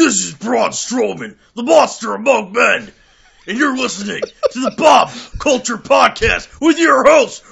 This is Braun Strowman, the monster among men, and you're listening to the Bob Culture Podcast with your host.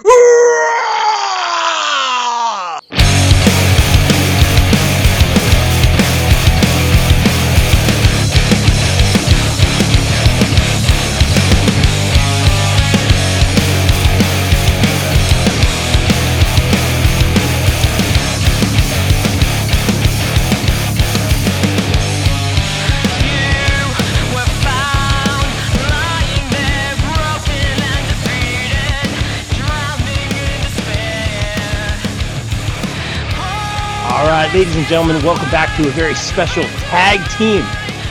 Right, ladies and gentlemen, welcome back to a very special tag team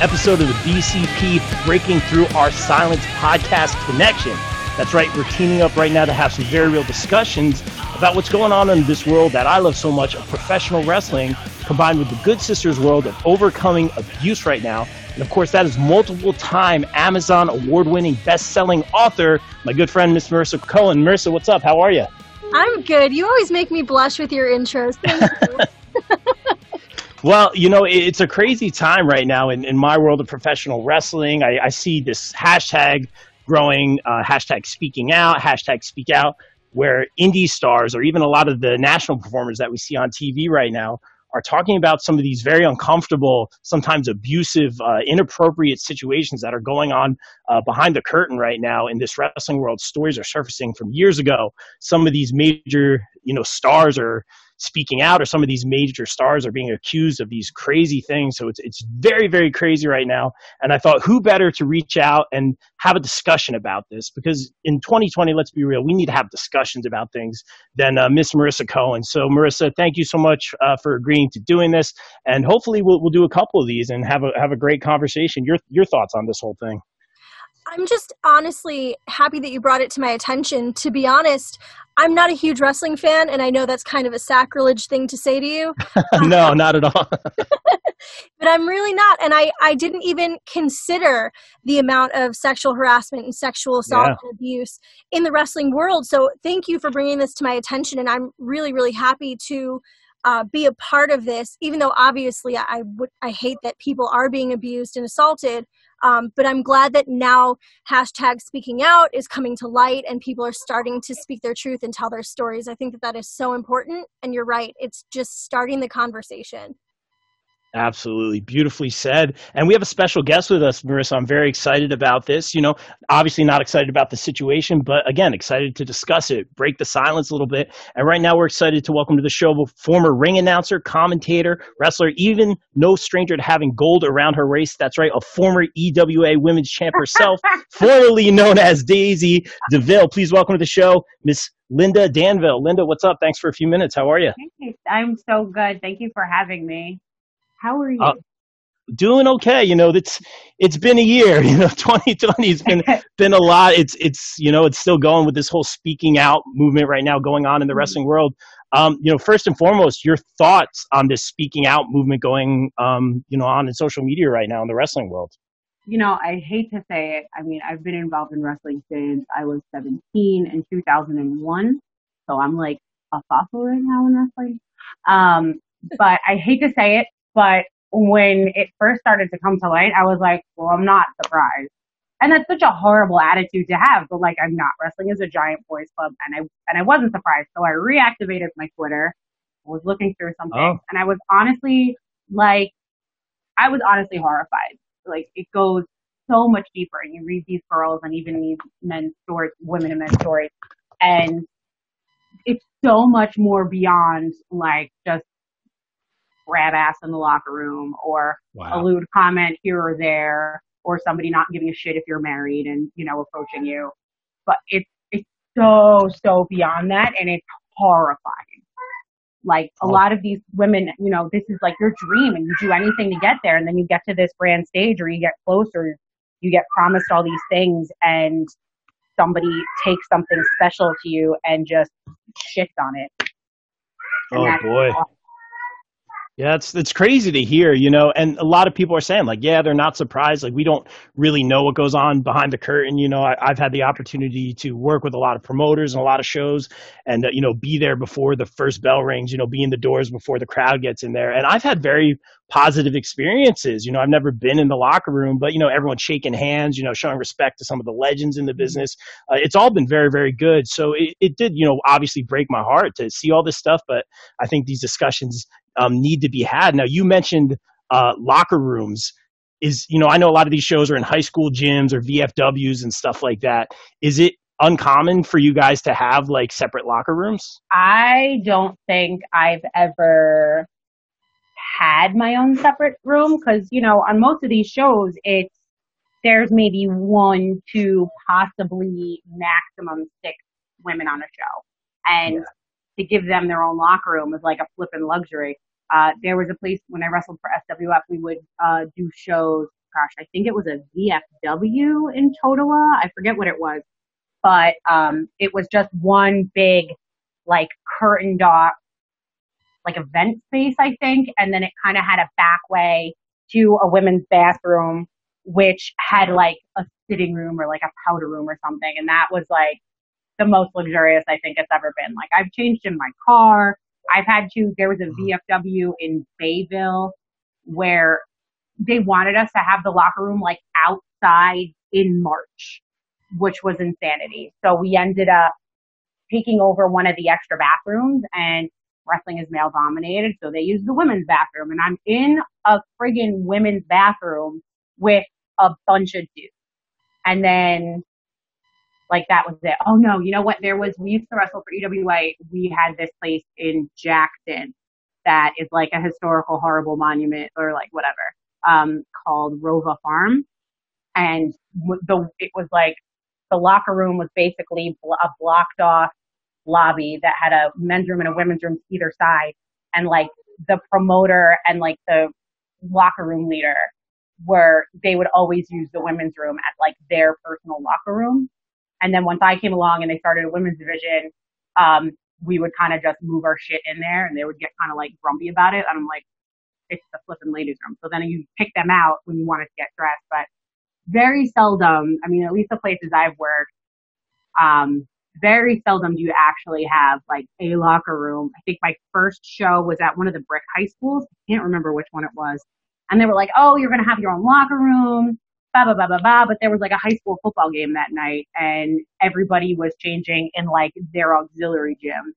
episode of the BCP Breaking Through Our Silence podcast connection. That's right, we're teaming up right now to have some very real discussions about what's going on in this world that I love so much of professional wrestling, combined with the Good Sisters world of overcoming abuse right now. And of course, that is multiple time Amazon award winning best selling author, my good friend, Miss Marissa Cohen. Marissa, what's up? How are you? I'm good. You always make me blush with your intros. Thank you. Well, you know, it's a crazy time right now in, in my world of professional wrestling. I, I see this hashtag growing, uh, hashtag speaking out, hashtag speak out, where indie stars or even a lot of the national performers that we see on TV right now are talking about some of these very uncomfortable, sometimes abusive, uh, inappropriate situations that are going on uh, behind the curtain right now in this wrestling world. Stories are surfacing from years ago. Some of these major, you know, stars are speaking out or some of these major stars are being accused of these crazy things. So it's it's very very crazy right now. And i thought who better to reach out and have a discussion about this? Because in 2020 let's be real we need to have discussions about things than uh, miss marissa cohen. So marissa thank you so much uh, for agreeing to doing this. And hopefully we'll, we'll do a couple of these and have a have a great conversation. Your your thoughts on this whole thing I'm just honestly happy that you brought it to my attention. To be honest, I'm not a huge wrestling fan, and I know that's kind of a sacrilege thing to say to you. no, not at all. but I'm really not. And I, I didn't even consider the amount of sexual harassment and sexual assault Yeah. and abuse in the wrestling world. So thank you for bringing this to my attention. And I'm really, really happy to uh, be a part of this, even though obviously I, I would I hate that people are being abused and assaulted. Um, but I'm glad that now hashtag speaking out is coming to light and people are starting to speak their truth and tell their stories. I think that that is so important. And you're right, it's just starting the conversation. Absolutely. Beautifully said. And we have a special guest with us, Marissa. I'm very excited about this. You know, obviously not excited about the situation, but again, excited to discuss it, break the silence a little bit. And right now we're excited to welcome to the show a former ring announcer, commentator, wrestler, even no stranger to having gold around her waist. That's right, a former EWA women's champ herself, formerly known as Daisy DeVille. Please welcome to the show, Miss Linda Danville. Linda, what's up? Thanks for a few minutes. How are you? I'm so good. Thank you for having me. How are you? Uh, doing okay you know it's it's been a year you know 2020 has been been a lot it's it's you know it's still going with this whole speaking out movement right now going on in the Mhm. wrestling world um you know first and foremost your thoughts on this speaking out movement going um you know on in social media right now in the wrestling world you know, I hate to say it. I mean, I've been involved in wrestling since I was 17 in 2001. So I'm like a fossil right now in wrestling. Um, but I hate to say it, but when it first started to come to light, I was like, well, I'm not surprised. And that's such a horrible attitude to have, but like I'm not. Wrestling is a giant boys club and I and I wasn't surprised. So I reactivated my Twitter, was looking through some Oh. things, and I was honestly like I was honestly horrified. Like it goes so much deeper and you read these girls and even these men's stories, women and men's stories, and it's so much more beyond like just grab ass in the locker room or a lewd comment here or there or somebody not giving a shit if you're married and, you know, approaching you. But it's, it's so, so beyond that and it's horrifying. Like a Oh. lot of these women, you know, this is like your dream and you do anything to get there and then you get to this grand stage or you get closer, you get promised all these things and somebody takes something special to you and just shits on it. And Oh, boy. awful. Yeah, it's it's crazy to hear, you know, and a lot of people are saying like, yeah, they're not surprised. Like we don't really know what goes on behind the curtain. You know, I, have had the opportunity to work with a lot of promoters and a lot of shows, and uh, you know, be there before the first bell rings. You know, be in the doors before the crowd gets in there, and I've had very positive experiences. You know, I've never been in the locker room, but you know, everyone's shaking hands. You know, showing respect to some of the legends in the business. Uh, it's all been very, very good. So it, it did, you know, obviously break my heart to see all this stuff, but I think these discussions um, need to be had. Now, you mentioned uh, locker rooms. Is you know I know a lot of these shows are in high school gyms or VFWs and stuff like that. Is it uncommon for you guys to have like separate locker rooms? I don't think I've ever had my own separate room because you know on most of these shows it's there's maybe one, two, possibly maximum six women on a show, and yeah. to give them their own locker room is like a flipping luxury. Uh, there was a place when I wrestled for SWF, we would uh, do shows. Gosh, I think it was a VFW in Totowa. I forget what it was, but um, it was just one big, like curtained off, like event space, I think, and then it kind of had a back way to a women's bathroom, which had like a sitting room or like a powder room or something, and that was like the most luxurious I think it's ever been. Like I've changed in my car. I've had to, there was a mm-hmm. VFW in Bayville where they wanted us to have the locker room like outside in March, which was insanity. So we ended up taking over one of the extra bathrooms and wrestling is male dominated. So they used the women's bathroom and I'm in a friggin' women's bathroom with a bunch of dudes. And then like that was it. Oh no, you know what? There was, we used to wrestle for EWA. We had this place in Jackson that is like a historical horrible monument or like whatever, um, called Rova Farm. And the, it was like the locker room was basically a blocked off lobby that had a men's room and a women's room either side. And like the promoter and like the locker room leader were, they would always use the women's room as like their personal locker room. And then once I came along and they started a women's division, um, we would kind of just move our shit in there and they would get kind of like grumpy about it. And I'm like, it's the flipping ladies room. So then you pick them out when you wanted to get dressed, but very seldom, I mean, at least the places I've worked, um, very seldom do you actually have like a locker room. I think my first show was at one of the brick high schools. I can't remember which one it was. And they were like, oh, you're going to have your own locker room blah, blah, blah, blah, blah. But there was like a high school football game that night and everybody was changing in like their auxiliary gym.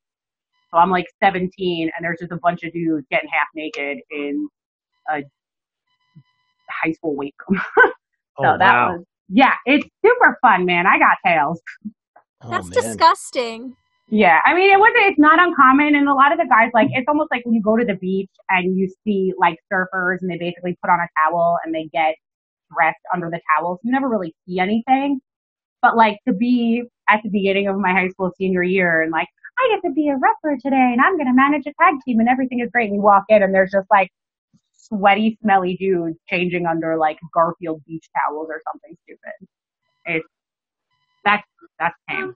So I'm like 17 and there's just a bunch of dudes getting half naked in a high school weight room. so oh, that wow. was, yeah, it's super fun, man. I got tails. Oh, That's man. disgusting. Yeah, I mean, it was. It's not uncommon, and a lot of the guys like it's almost like when you go to the beach and you see like surfers, and they basically put on a towel and they get dressed under the towels. You never really see anything. But like to be at the beginning of my high school senior year and like, I get to be a wrestler today and I'm going to manage a tag team and everything is great. And you walk in and there's just like sweaty, smelly dudes changing under like Garfield beach towels or something stupid. It's, that's, that's tame.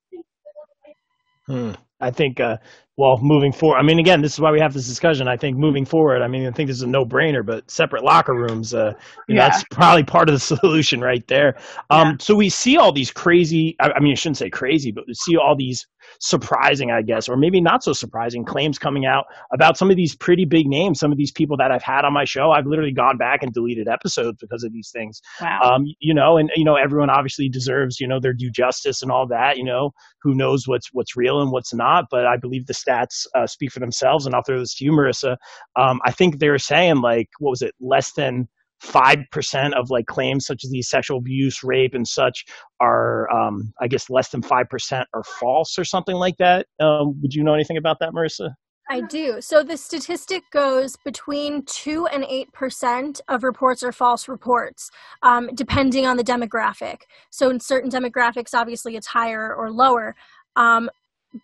Hmm. I think, uh, well, moving forward, I mean, again, this is why we have this discussion. I think moving forward, I mean, I think this is a no brainer, but separate locker rooms, uh, you know, yeah. that's probably part of the solution right there. Um, yeah. so we see all these crazy, I, I mean, I shouldn't say crazy, but we see all these surprising, I guess, or maybe not so surprising claims coming out about some of these pretty big names, some of these people that I've had on my show. I've literally gone back and deleted episodes because of these things. Wow. Um, you know, and you know, everyone obviously deserves, you know, their due justice and all that. You know, who knows what's what's real and what's not, but I believe the stats uh, speak for themselves. And I'll throw this to you, Marissa. Um, I think they were saying like, what was it, less than 5% of like claims such as these sexual abuse, rape, and such are, um, I guess, less than 5% are false or something like that. Um, would you know anything about that, Marissa? I do. So the statistic goes between 2 and 8% of reports are false reports, um, depending on the demographic. So in certain demographics, obviously it's higher or lower. Um,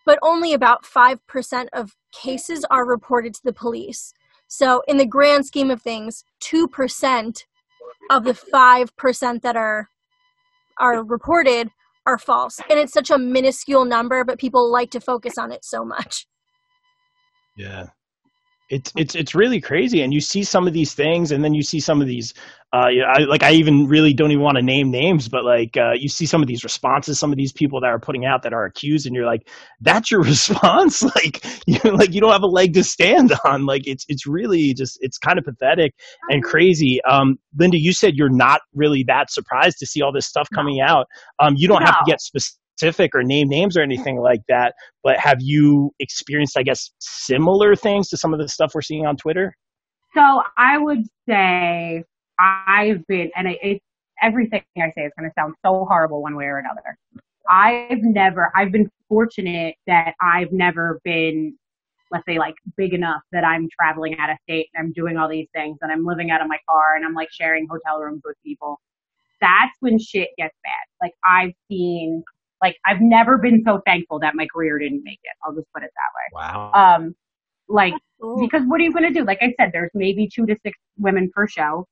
but only about 5% of cases are reported to the police. So, in the grand scheme of things, 2% of the 5% that are are reported are false. And it's such a minuscule number, but people like to focus on it so much. Yeah. It's it's it's really crazy. And you see some of these things and then you see some of these uh I, like i even really don't even want to name names but like uh, you see some of these responses some of these people that are putting out that are accused and you're like that's your response? Like you like you don't have a leg to stand on. Like it's it's really just it's kind of pathetic and crazy. Um linda you said you're not really that surprised to see all this stuff coming out. Um you don't no. have to get specific specific or name names or anything like that, but have you experienced, I guess, similar things to some of the stuff we're seeing on Twitter? So I would say I've been, and it's everything I say is going to sound so horrible one way or another. I've never, I've been fortunate that I've never been, let's say, like big enough that I'm traveling out of state and I'm doing all these things and I'm living out of my car and I'm like sharing hotel rooms with people. That's when shit gets bad. Like I've seen like I've never been so thankful that my career didn't make it. I'll just put it that way. Wow. Um, like because what are you going to do? Like I said, there's maybe two to six women per show.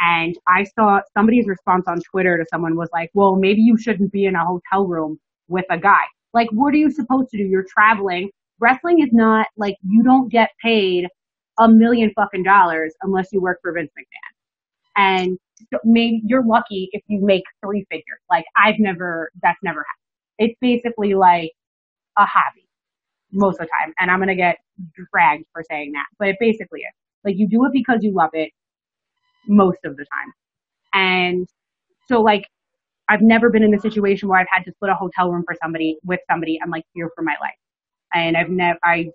And I saw somebody's response on Twitter to someone was like, well, maybe you shouldn't be in a hotel room with a guy. Like, what are you supposed to do? You're traveling. Wrestling is not like you don't get paid a million fucking dollars unless you work for Vince McMahon. And maybe you're lucky if you make three figures. Like I've never, that's never happened. It's basically like a hobby most of the time. And I'm going to get dragged for saying that, but it basically is. Like you do it because you love it most of the time. And so like I've never been in a situation where I've had to split a hotel room for somebody with somebody I'm like here for my life. And I've never, I,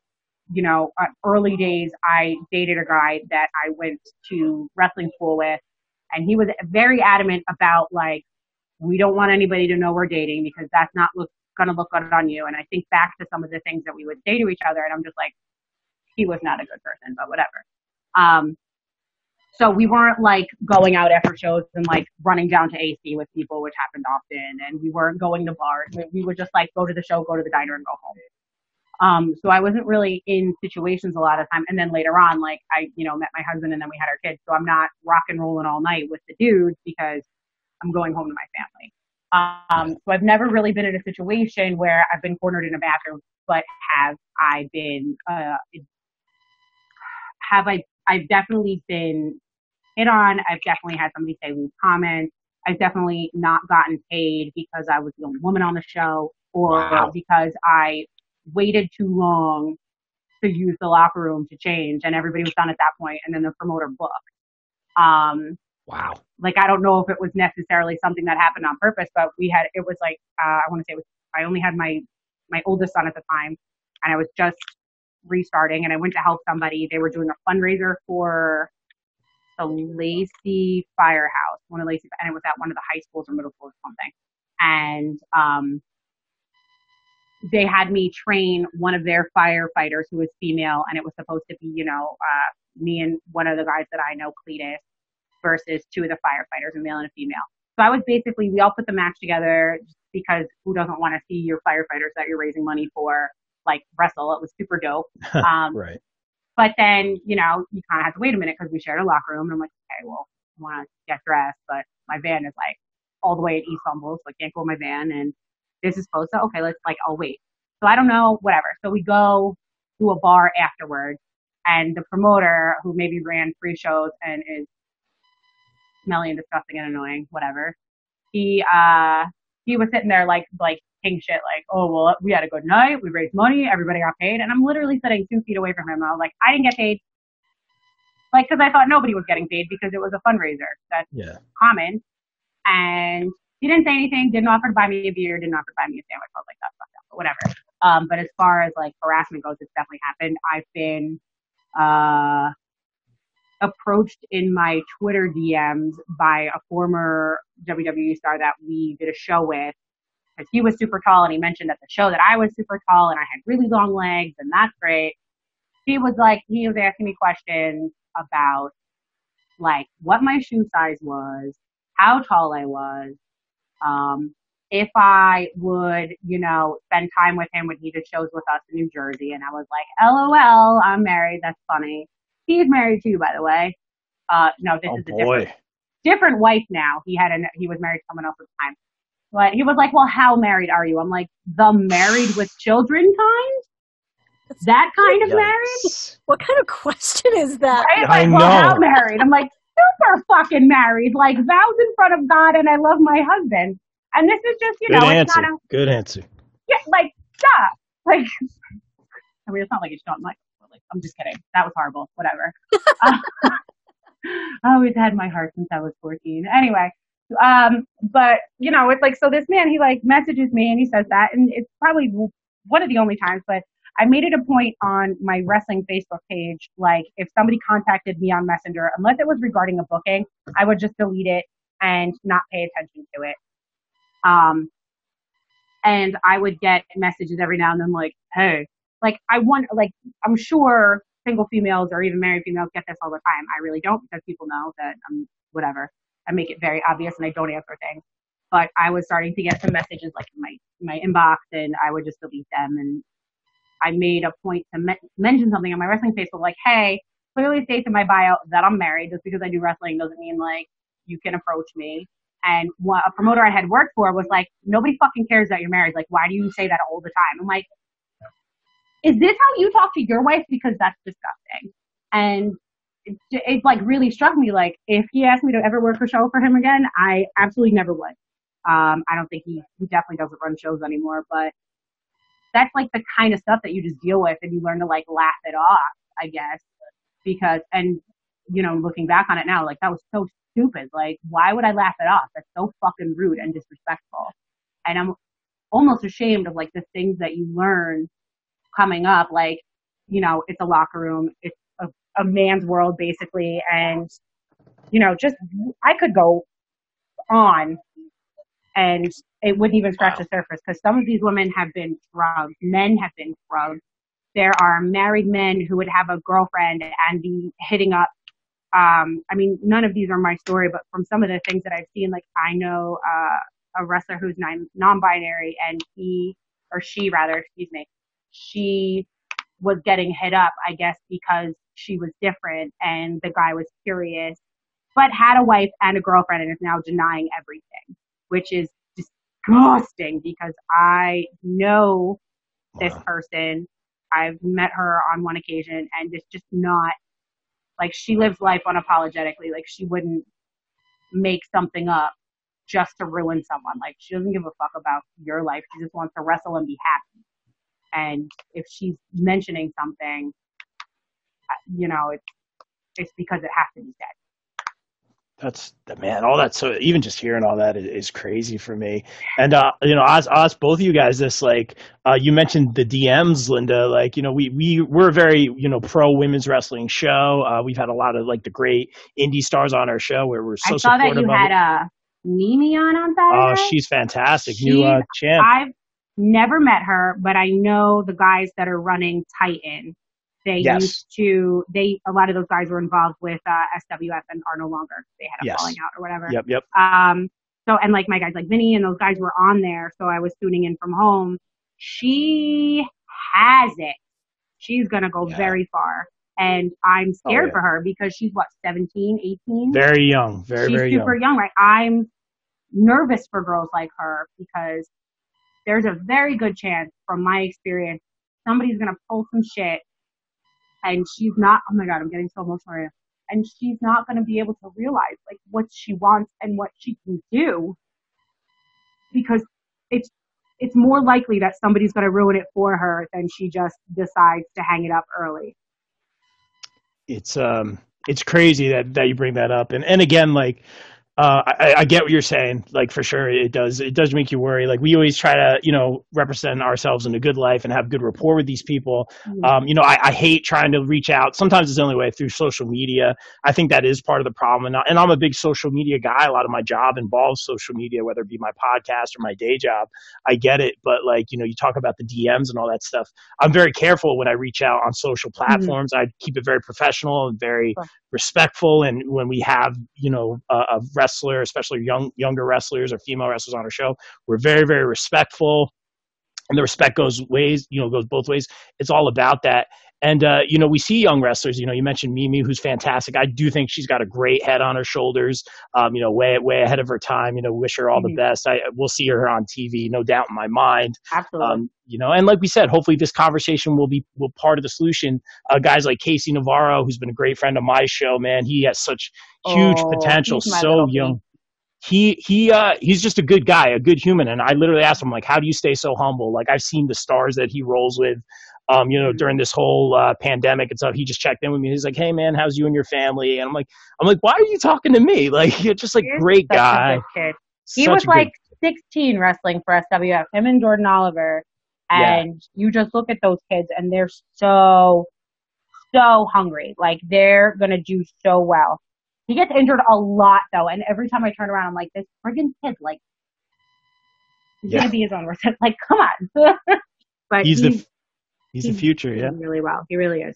you know, uh, early days, I dated a guy that I went to wrestling school with and he was very adamant about like we don't want anybody to know we're dating because that's not look, gonna look good on you. And I think back to some of the things that we would say to each other, and I'm just like, he was not a good person, but whatever. Um, so we weren't like going out after shows and like running down to AC with people, which happened often, and we weren't going to bars. We would just like go to the show, go to the diner, and go home. Um, so I wasn't really in situations a lot of time. And then later on, like I, you know, met my husband and then we had our kids. So I'm not rock and rolling all night with the dudes because I'm going home to my family. Um, so I've never really been in a situation where I've been cornered in a bathroom, but have I been, uh, have I, I've definitely been hit on. I've definitely had somebody say leave comments. I've definitely not gotten paid because I was the only woman on the show or wow. because I waited too long to use the locker room to change and everybody was done at that point and then the promoter booked. Um, Wow. Like I don't know if it was necessarily something that happened on purpose, but we had it was like uh, I want to say it was I only had my my oldest son at the time, and I was just restarting, and I went to help somebody. They were doing a fundraiser for the Lacey Firehouse, one of Lacey, and it was at one of the high schools or middle schools or something. And um, they had me train one of their firefighters who was female, and it was supposed to be, you know, uh, me and one of the guys that I know, Cletus, versus two of the firefighters, a male and a female. So I was basically, we all put the match together because who doesn't want to see your firefighters that you're raising money for, like wrestle? It was super dope. Um, right. But then, you know, you kind of have to wait a minute because we shared a locker room. And I'm like, okay, well, I want to get dressed, but my van is like all the way at East Humble, so I can't go in my van. And this is close. So, okay, let's like, I'll wait. So I don't know, whatever. So we go to a bar afterwards and the promoter who maybe ran three shows and is smelly and disgusting and annoying, whatever. He uh he was sitting there like like king shit, like, oh well, we had a good night, we raised money, everybody got paid, and I'm literally sitting two feet away from him. I was like, I didn't get paid, like because I thought nobody was getting paid because it was a fundraiser. That's yeah. common, and he didn't say anything, didn't offer to buy me a beer, didn't offer to buy me a sandwich. I was like, that's fucked up, but whatever. Um, but as far as like harassment goes, it's definitely happened. I've been uh approached in my Twitter DMs by a former WWE star that we did a show with because he was super tall and he mentioned at the show that I was super tall and I had really long legs and that's great. He was like, he was asking me questions about like what my shoe size was, how tall I was, um, if I would, you know, spend time with him when he did shows with us in New Jersey. And I was like, LOL, I'm married. That's funny. He's married too, by the way. Uh, no, this oh, is a different, different wife now. He had a, he was married to someone else at the time. But he was like, well, how married are you? I'm like, the married with children kind? that kind of Yikes. married? What kind of question is that? Right? I Like, well, how married? I'm like, super fucking married, like vows in front of God, and I love my husband. And this is just, you Good know, it's answer. not a, Good answer. yeah, like, stop. Like, I mean, it's not like it's not like, like, I'm just kidding. That was horrible. Whatever. uh, I always had my heart since I was 14. Anyway, um, but you know, it's like, so this man, he like messages me and he says that, and it's probably one of the only times, but I made it a point on my wrestling Facebook page, like if somebody contacted me on Messenger, unless it was regarding a booking, I would just delete it and not pay attention to it. Um, and I would get messages every now and then like, hey, like I want, like I'm sure single females or even married females get this all the time. I really don't because people know that I'm whatever. I make it very obvious and I don't answer things. But I was starting to get some messages like in my my inbox and I would just delete them. And I made a point to me- mention something on my wrestling Facebook like, hey, clearly states in my bio that I'm married. Just because I do wrestling doesn't mean like you can approach me. And a promoter I had worked for was like, nobody fucking cares that you're married. Like, why do you say that all the time? I'm like, is this how you talk to your wife? Because that's disgusting. And it, it like really struck me. Like, if he asked me to ever work a show for him again, I absolutely never would. Um, I don't think he, he definitely doesn't run shows anymore, but that's like the kind of stuff that you just deal with and you learn to like laugh it off, I guess. Because, and, you know, looking back on it now, like that was so stupid. Like, why would I laugh it off? That's so fucking rude and disrespectful. And I'm almost ashamed of like the things that you learn coming up. Like, you know, it's a locker room, it's a, a man's world basically. And, you know, just, I could go on and it wouldn't even scratch the surface because some of these women have been drugged. Men have been drugged. There are married men who would have a girlfriend and be hitting up um, I mean, none of these are my story, but from some of the things that I've seen, like I know uh, a wrestler who's non-binary, and he or she rather, excuse me, she was getting hit up, I guess, because she was different, and the guy was curious, but had a wife and a girlfriend, and is now denying everything, which is disgusting because I know this Wow. person. I've met her on one occasion, and it's just not like she lives life unapologetically. Like she wouldn't make something up just to ruin someone. Like she doesn't give a fuck about your life. She just wants to wrestle and be happy. And if she's mentioning something, uh, you know, it's it's because it has to be said. That's the man. All that. So even just hearing all that is, is crazy for me. And uh, you know, I'll, I'll ask both of you guys this. Like, uh, you mentioned the DMs, Linda. Like, you know, we we we're a very you know pro women's wrestling show. Uh, we've had a lot of like the great indie stars on our show where we're so I saw that you had it. a Mimi on on Saturday. Oh, she's fantastic. New uh, champ. I've never met her, but I know the guys that are running Titan. They Yes. used to. They a lot of those guys were involved with uh, SWF and are no longer. They had a Yes. falling out or whatever. Yep, yep. Um, so, and like my guys like Vinny and those guys were on there. So I was tuning in from home. She has it. She's going to go Yeah. very far. And I'm scared yeah. for her because she's what, 17, 18? Very young. Very she's very super young. young. right? I'm nervous for girls like her because there's a very good chance from my experience, somebody's to pull some shit and she's not, oh my God, I'm getting so emotional right now. And she's not to be able to realize like what she wants and what she can do because it's, it's more likely that somebody's to ruin it for her than she just decides to hang it up early. it's um it's crazy that that you bring that up and and again like uh, I, I get what you're saying. Like for sure, it does. It does make you worry. Like we always try to, you know, represent ourselves in a good life and have good rapport with these people. Um, you know, I, I hate trying to reach out. Sometimes it's the only way through social media. I think that is part of the problem. And, I, and I'm a big social media guy. A lot of my job involves social media, whether it be my podcast or my day job. I get it, but like you know, you talk about the DMs and all that stuff. I'm very careful when I reach out on social platforms. I keep it very professional and very. Respectful. And when we have, you know, a, a wrestler, especially young younger wrestlers or female wrestlers on our show, we're very very respectful, and the respect goes ways, you know, goes both ways. It's all about that. And uh, you know, we see young wrestlers. You know, you mentioned Mimi, who's fantastic. I do think she's got a great head on her shoulders. Um, you know, way way ahead of her time. You know, wish her all mm-hmm. the best. I we'll see her on TV, no doubt in my mind. Absolutely. Um, you know, and like we said, hopefully this conversation will be will part of the solution. Uh, guys like Casey Navarro, who's been a great friend of my show, man, he has such huge oh, potential, so young. He he uh he's just a good guy, a good human. And I literally asked him like, how do you stay so humble? Like I've seen the stars that he rolls with. Um, you know, mm-hmm. during this whole uh, pandemic and stuff, he just checked in with me. He's like, "Hey, man, how's you and your family?" And I'm like, "I'm like, why are you talking to me? Like, you're just like He's great guy." He was like 16 wrestling for SWF. Him and Jordan Oliver and yeah. you just look at those kids and they're so, so hungry. Like they're going to do so well. He gets injured a lot though. And every time I turn around, I'm like, this friggin' kid, like, he's yeah. to be his own worst. Like, come on. but he's, he's, the, he's, he's the future. Yeah. Really well. He really is.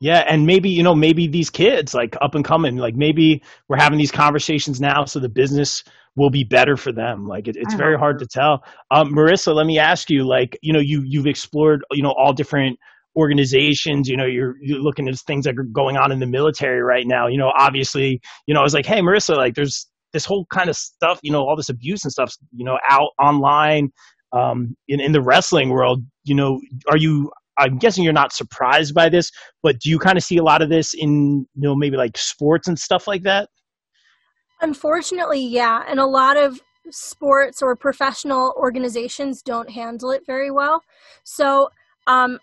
Yeah, and maybe you know, maybe these kids like up and coming, like maybe we're having these conversations now, so the business will be better for them. Like it, it's very hard to tell. Um, Marissa, let me ask you, like you know, you you've explored you know all different organizations you know you're, you're looking at things that are going on in the military right now you know obviously you know i was like hey marissa like there's this whole kind of stuff you know all this abuse and stuff you know out online um, in, in the wrestling world you know are you I'm guessing you're not surprised by this, but do you kind of see a lot of this in you know maybe like sports and stuff like that? Unfortunately, yeah, and a lot of sports or professional organizations don't handle it very well. So, um,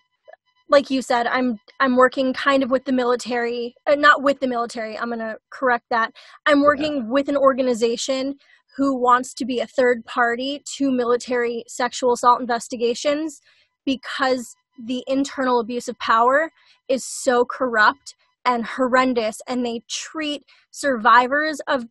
like you said, I'm I'm working kind of with the military, uh, not with the military. I'm going to correct that. I'm working yeah. with an organization who wants to be a third party to military sexual assault investigations because the internal abuse of power is so corrupt and horrendous and they treat survivors of,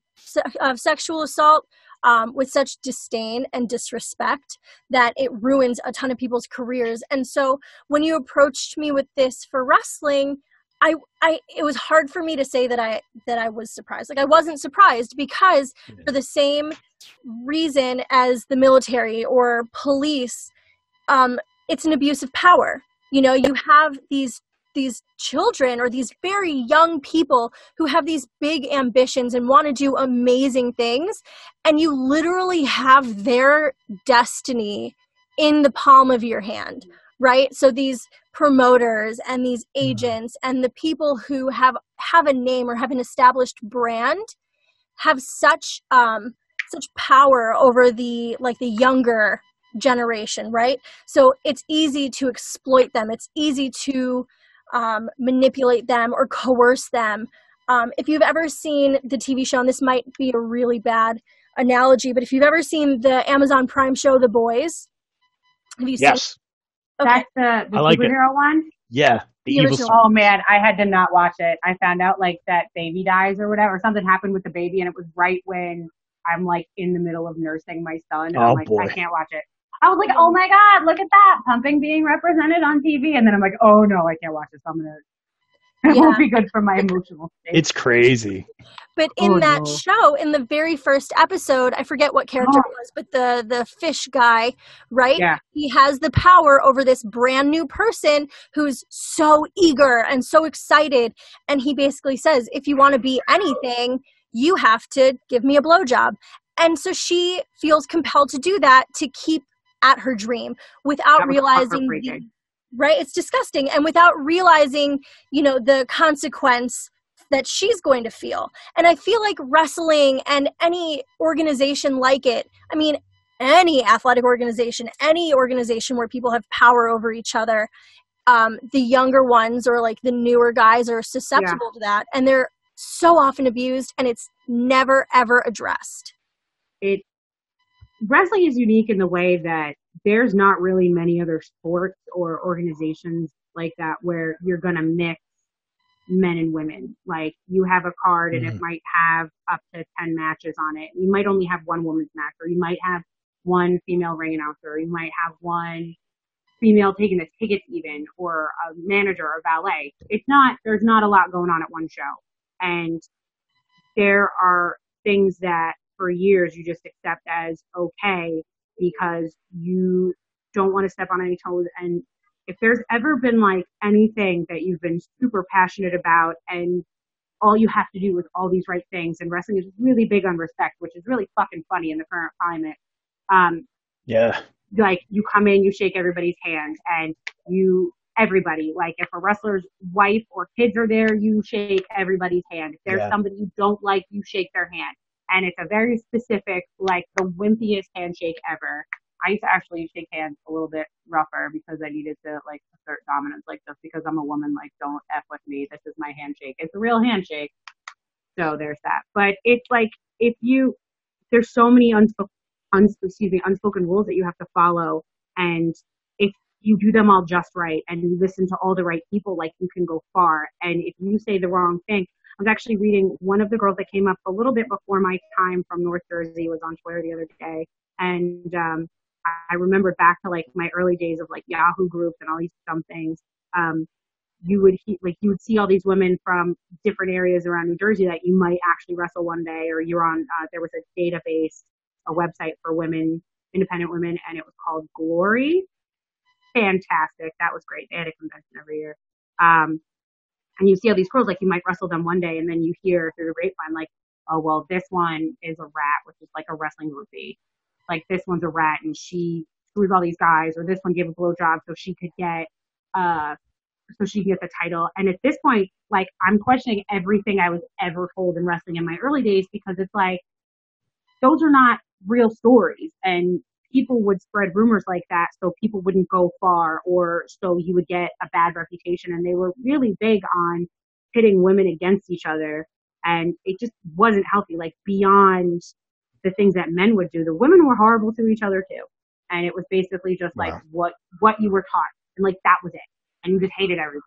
of sexual assault um, with such disdain and disrespect that it ruins a ton of people's careers and so when you approached me with this for wrestling I, I it was hard for me to say that I that I was surprised. Like I wasn't surprised because for the same reason as the military or police, um, it's an abuse of power you know you have these these children or these very young people who have these big ambitions and want to do amazing things and you literally have their destiny in the palm of your hand right so these promoters and these mm-hmm. agents and the people who have have a name or have an established brand have such um such power over the like the younger generation, right? So it's easy to exploit them. It's easy to um, manipulate them or coerce them. Um, if you've ever seen the TV show, and this might be a really bad analogy, but if you've ever seen the Amazon Prime show The Boys, have you yes. seen? Okay. That's the, the like superhero it. one. Yeah, the evil. Oh man, I had to not watch it. I found out like that baby dies or whatever. Something happened with the baby, and it was right when I'm like in the middle of nursing my son. And oh, I'm like, boy. I can't watch it. I was like, oh my mm-hmm. God, look at that. Pumping being represented on TV. And then I'm like, oh no, I can't watch this. I'm going to. It yeah. won't be good for my emotional state. It's crazy. But in oh, that no. show, in the very first episode, I forget what character oh. it was, but the the fish guy, right? Yeah. He has the power over this brand new person who's so eager and so excited, and he basically says, "If you want to be anything, you have to give me a blowjob." And so she feels compelled to do that to keep at her dream without realizing the, right? It's disgusting. And without realizing you know the consequence that she's going to feel. And i feel like wrestling and any organization like it i mean any athletic organization any organization where people have power over each other um, the younger ones or like the newer guys are susceptible yeah. to that. And they're so often abused and it's never ever addressed. It wrestling is unique in the way that there's not really many other sports or organizations like that where you're going to mix men and women. Like you have a card and mm-hmm. it might have up to 10 matches on it. You might only have one woman's match or you might have one female ring announcer or you might have one female taking the tickets even or a manager or valet. It's not, there's not a lot going on at one show. And there are things that for years you just accept as okay because you don't want to step on any toes and if there's ever been like anything that you've been super passionate about and all you have to do is all these right things and wrestling is really big on respect, which is really fucking funny in the current climate. Um, Yeah. like you come in, you shake everybody's hand, and you everybody like if a wrestler's wife or kids are there, you shake everybody's hand. If there's Yeah. somebody you don't like, you shake their hand, and it's a very specific, like the wimpiest handshake ever. I used to actually shake hands a little bit rougher because I needed to like assert dominance, like just because I'm a woman, like don't f with me. This is my handshake. It's a real handshake. So there's that. But it's like if you there's so many unspoken uns, excuse me unspoken rules that you have to follow, and if you do them all just right and you listen to all the right people, like you can go far. And if you say the wrong thing, I was actually reading one of the girls that came up a little bit before my time from North Jersey was on Twitter the other day, and um, I remembered back to like my early days of like Yahoo groups and all these dumb things. Um, you would he, like you would see all these women from different areas around New Jersey that you might actually wrestle one day, or you're on. Uh, there was a database, a website for women, independent women, and it was called Glory. Fantastic, that was great. They had a convention every year. Um, and you see all these girls like you might wrestle them one day, and then you hear through the grapevine like, oh well, this one is a rat, which is like a wrestling groupie. Like this one's a rat, and she screws all these guys, or this one gave a blowjob so she could get uh so she could get the title. And at this point, like I'm questioning everything I was ever told in wrestling in my early days because it's like those are not real stories and people would spread rumors like that so people wouldn't go far or so you would get a bad reputation. And they were really big on pitting women against each other. And it just wasn't healthy like beyond the things that men would do. The women were horrible to each other too. And it was basically just like what what you were taught. And like that was it. And you just hated everybody.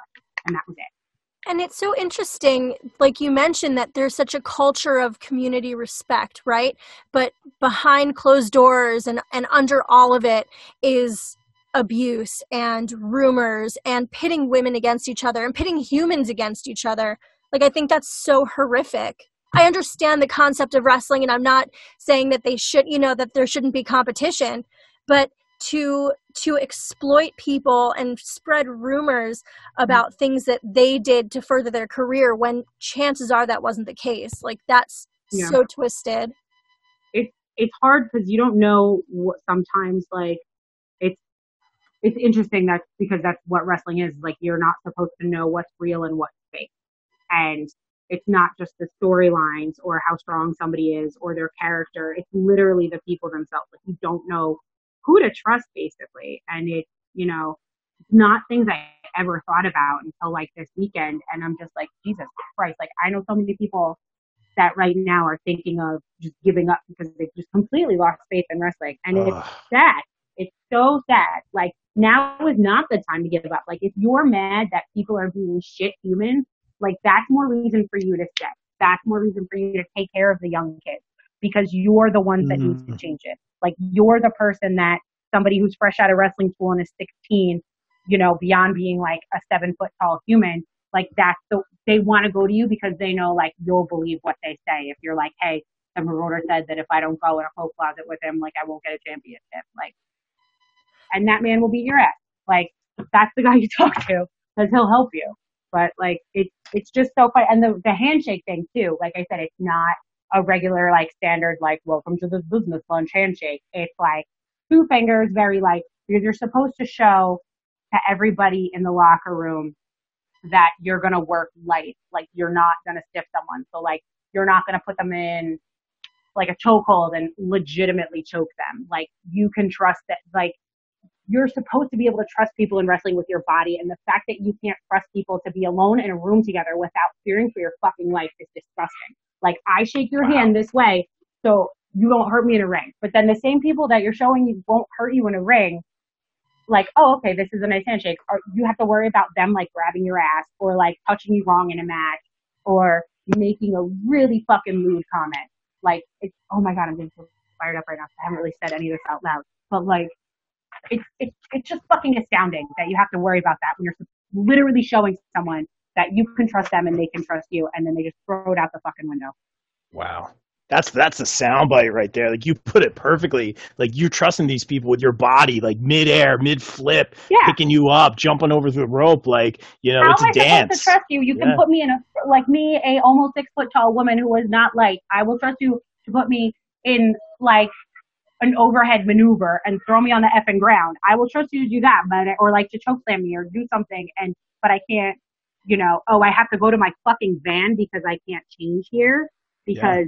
And that was it And it's so interesting, like you mentioned, that there's such a culture of community respect, right? But behind closed doors and, and under all of it is abuse and rumors and pitting women against each other and pitting humans against each other. Like, I think that's so horrific. I understand the concept of wrestling, and I'm not saying that they should, you know, that there shouldn't be competition, but to to exploit people and spread rumors about mm. things that they did to further their career when chances are that wasn't the case. Like that's Yeah. so twisted. It's hard because you don't know what sometimes like it's it's interesting that because that's what wrestling is like you're not supposed to know what's real and what's fake. And it's not just the storylines or how strong somebody is or their character. It's literally the people themselves. Like you don't know who to trust basically and it you know it's not things i ever thought about until like this weekend and i'm just like jesus christ like i know so many people that right now are thinking of just giving up because they've just completely lost faith in wrestling. And it's sad. It's so sad. Like now is not the time to give up. Like if you're mad that people are being shit humans, like that's more reason for you to stay. That's more reason for you to take care of the young kids because you're the ones that needs to Mhm. change it. Like you're the person that somebody who's fresh out of wrestling school and is 16, you know, beyond being like a seven foot tall human, like that's the they want to go to you because they know like you'll believe what they say. If you're like, hey, the promoter said that if I don't go in a coat closet with him, like I won't get a championship. Like, and that man will beat your ass. Like that's the guy you talk to because he'll help you. But like it's it's just so fun. And the the handshake thing too. Like I said, it's not a regular like standard like welcome to this business lunch handshake. It's like two fingers, very like because you're supposed to show to everybody in the locker room that you're gonna work light. Like you're not gonna stiff someone. So like you're not gonna put them in like a chokehold and legitimately choke them. Like you can trust that like you're supposed to be able to trust people in wrestling with your body and the fact that you can't trust people to be alone in a room together without fearing for your fucking life is disgusting. Like I shake your Wow. hand this way so you don't hurt me in a ring. But then the same people that you're showing you won't hurt you in a ring, like, oh, okay, this is a nice handshake. Or you have to worry about them like grabbing your ass or like touching you wrong in a match or making a really fucking lewd comment. Like, it's, oh my god, I'm getting so fired up right now. I haven't really said any of this out loud. But like, it's, it's, it's just fucking astounding that you have to worry about that when you're literally showing someone that you can trust them and they can trust you and then they just throw it out the fucking window. Wow. That's that's a soundbite right there. Like you put it perfectly. Like you're trusting these people with your body, like mid air, mid flip, Yeah. picking you up, jumping over the rope. Like you know, How it's am a I supposed dance. to trust you? You can put me in a like me, a almost six foot tall woman who is not light. I will trust you to put me in like an overhead maneuver and throw me on the effing ground. I will trust you to do that, but or like to choke slam me or do something. And but I can't, you know. Oh, I have to go to my fucking van because I can't change here because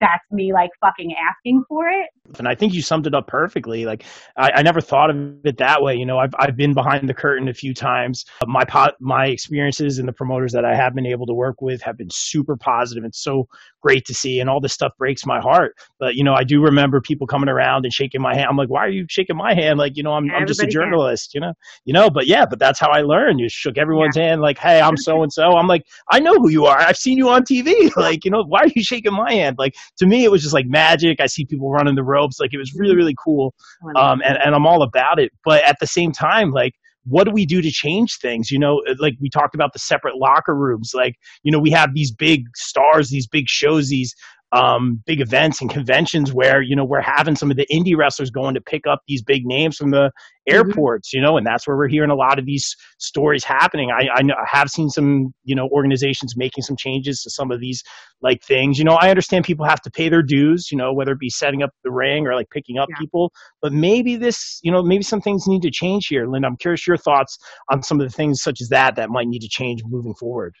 that's me like fucking asking for it. and I think you summed it up perfectly. Like I, I never thought of it that way. You know, I've I've been behind the curtain a few times. Uh, my pot, my experiences and the promoters that I have been able to work with have been super positive and so great to see. And all this stuff breaks my heart. But you know, I do remember people coming around and shaking my hand. I'm like, why are you shaking my hand? Like, you know, I'm I'm just a Everybody can. journalist. You know, you know. But yeah, but that's how I learned. You shook everyone's hand. Like, hey, I'm so and so. I'm like, I know who you are. I've seen you on TV. Like, you know, why are you shaking my hand? Like to me, it was just like magic. I see people running the ropes. Like it was really, really cool. Um, and, and I'm all about it. But at the same time, like, what do we do to change things? You know, like we talked about the separate locker rooms. Like, you know, we have these big stars, these big shows, these um, big events and conventions where, you know, we're having some of the indie wrestlers going to pick up these big names from the airports, you know, and that's where we're hearing a lot of these stories happening. I, I, know, I have seen some, you know, organizations making some changes to some of these like things. You know, I understand people have to pay their dues, you know, whether it be setting up the ring or like picking up Yeah. people, but maybe this, you know, maybe some things need to change here. Linda, I'm curious your thoughts on some of the things such as that that might need to change moving forward.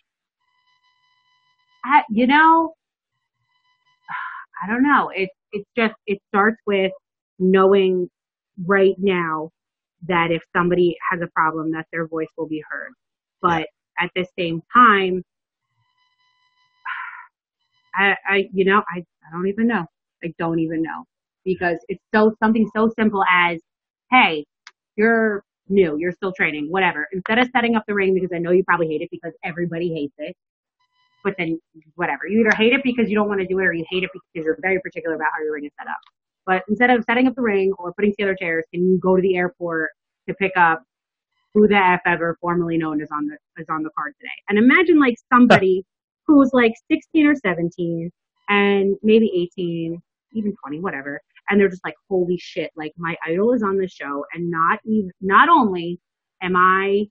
I, you know, I don't know. It's it's just it starts with knowing right now that if somebody has a problem, that their voice will be heard. But at the same time, I, I you know, I, I don't even know. I don't even know because it's so something so simple as, hey, you're new, you're still training, whatever. Instead of setting up the ring because I know you probably hate it because everybody hates it but then whatever. You either hate it because you don't want to do it or you hate it because you're very particular about how your ring is set up. But instead of setting up the ring or putting together chairs, can you go to the airport to pick up who the F ever formerly known is on the is on the card today? And imagine like somebody who's like 16 or 17 and maybe 18, even 20, whatever. And they're just like, holy shit, like my idol is on the show and not even, not only am I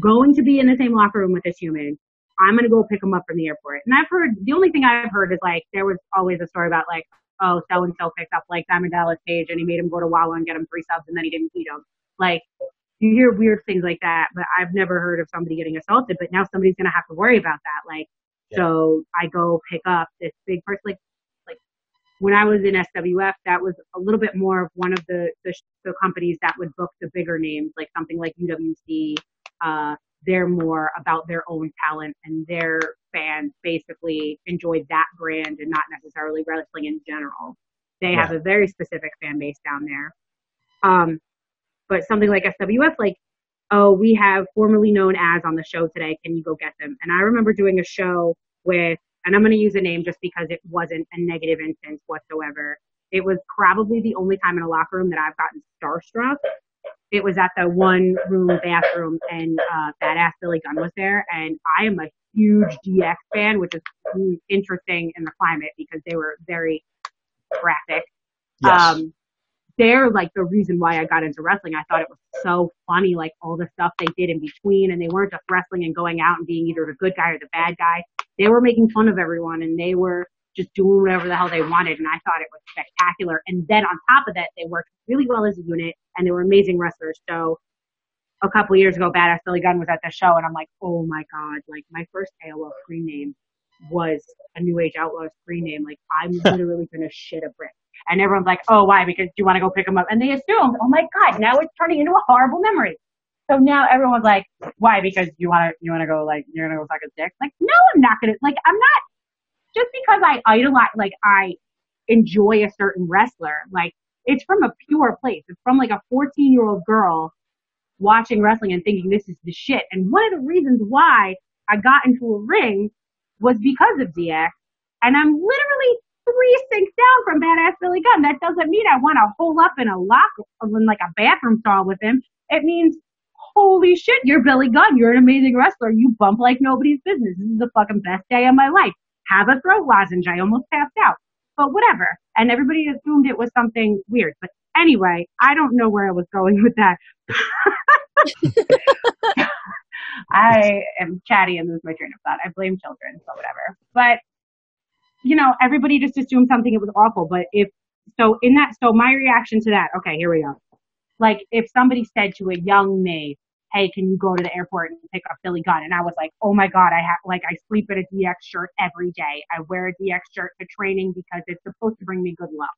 going to be in the same locker room with this human, I'm gonna go pick him up from the airport. And I've heard the only thing I've heard is like there was always a story about like oh so and so picked up like Diamond Dallas Page and he made him go to Wawa and get him three subs and then he didn't feed him. Like you hear weird things like that, but I've never heard of somebody getting assaulted. But now somebody's gonna have to worry about that. Like Yeah. so I go pick up this big person like like when I was in SWF, that was a little bit more of one of the the, the companies that would book the bigger names, like something like UWC. Uh, they're more about their own talent and their fans basically enjoy that brand and not necessarily wrestling in general. They have a very specific fan base down there. Um, but something like SWF, like, oh, we have formerly known as on the show today. Can you go get them? And I remember doing a show with, and I'm going to use a name just because it wasn't a negative instance whatsoever. It was probably the only time in a locker room that I've gotten starstruck it was at the one room bathroom and uh badass Billy Gunn was there and I am a huge DX fan, which is interesting in the climate because they were very graphic. Yes. Um they're like the reason why I got into wrestling. I thought it was so funny, like all the stuff they did in between and they weren't just wrestling and going out and being either the good guy or the bad guy. They were making fun of everyone and they were just doing whatever the hell they wanted and I thought it was spectacular. And then on top of that, they worked really well as a unit and they were amazing wrestlers. So a couple years ago, Badass Billy Gunn was at the show and I'm like, oh my God, like my first AOL screen name was a New Age Outlaw screen name. Like I'm literally gonna shit a brick. And everyone's like, oh, why? Because do you want to go pick them up? And they assumed, oh my God, now it's turning into a horrible memory. So now everyone's like, why? Because you want to, you want to go like, you're going to go suck a dick? Like, no, I'm not going to, like, I'm not, just because I idolize, like, I enjoy a certain wrestler, like, it's from a pure place. It's from like a 14 year old girl watching wrestling and thinking this is the shit. And one of the reasons why I got into a ring was because of DX. And I'm literally three sinks down from Badass Billy Gunn. That doesn't mean I want to hole up in a locker, in like a bathroom stall with him. It means, holy shit, you're Billy Gunn. You're an amazing wrestler. You bump like nobody's business. This is the fucking best day of my life. Have a throat lozenge. I almost passed out. but whatever. And everybody assumed it was something weird. But anyway, I don't know where I was going with that. I am chatty and lose my train of thought. I blame children, so whatever. But you know, everybody just assumed something it was awful. But if so, in that, so my reaction to that, okay, here we go. Like if somebody said to a young me, "Hey, can you go to the airport and pick up Billy Gunn?" and I was like, "Oh my god, I have like I sleep in a DX shirt every day. I wear a DX shirt to training because it's supposed to bring me good luck."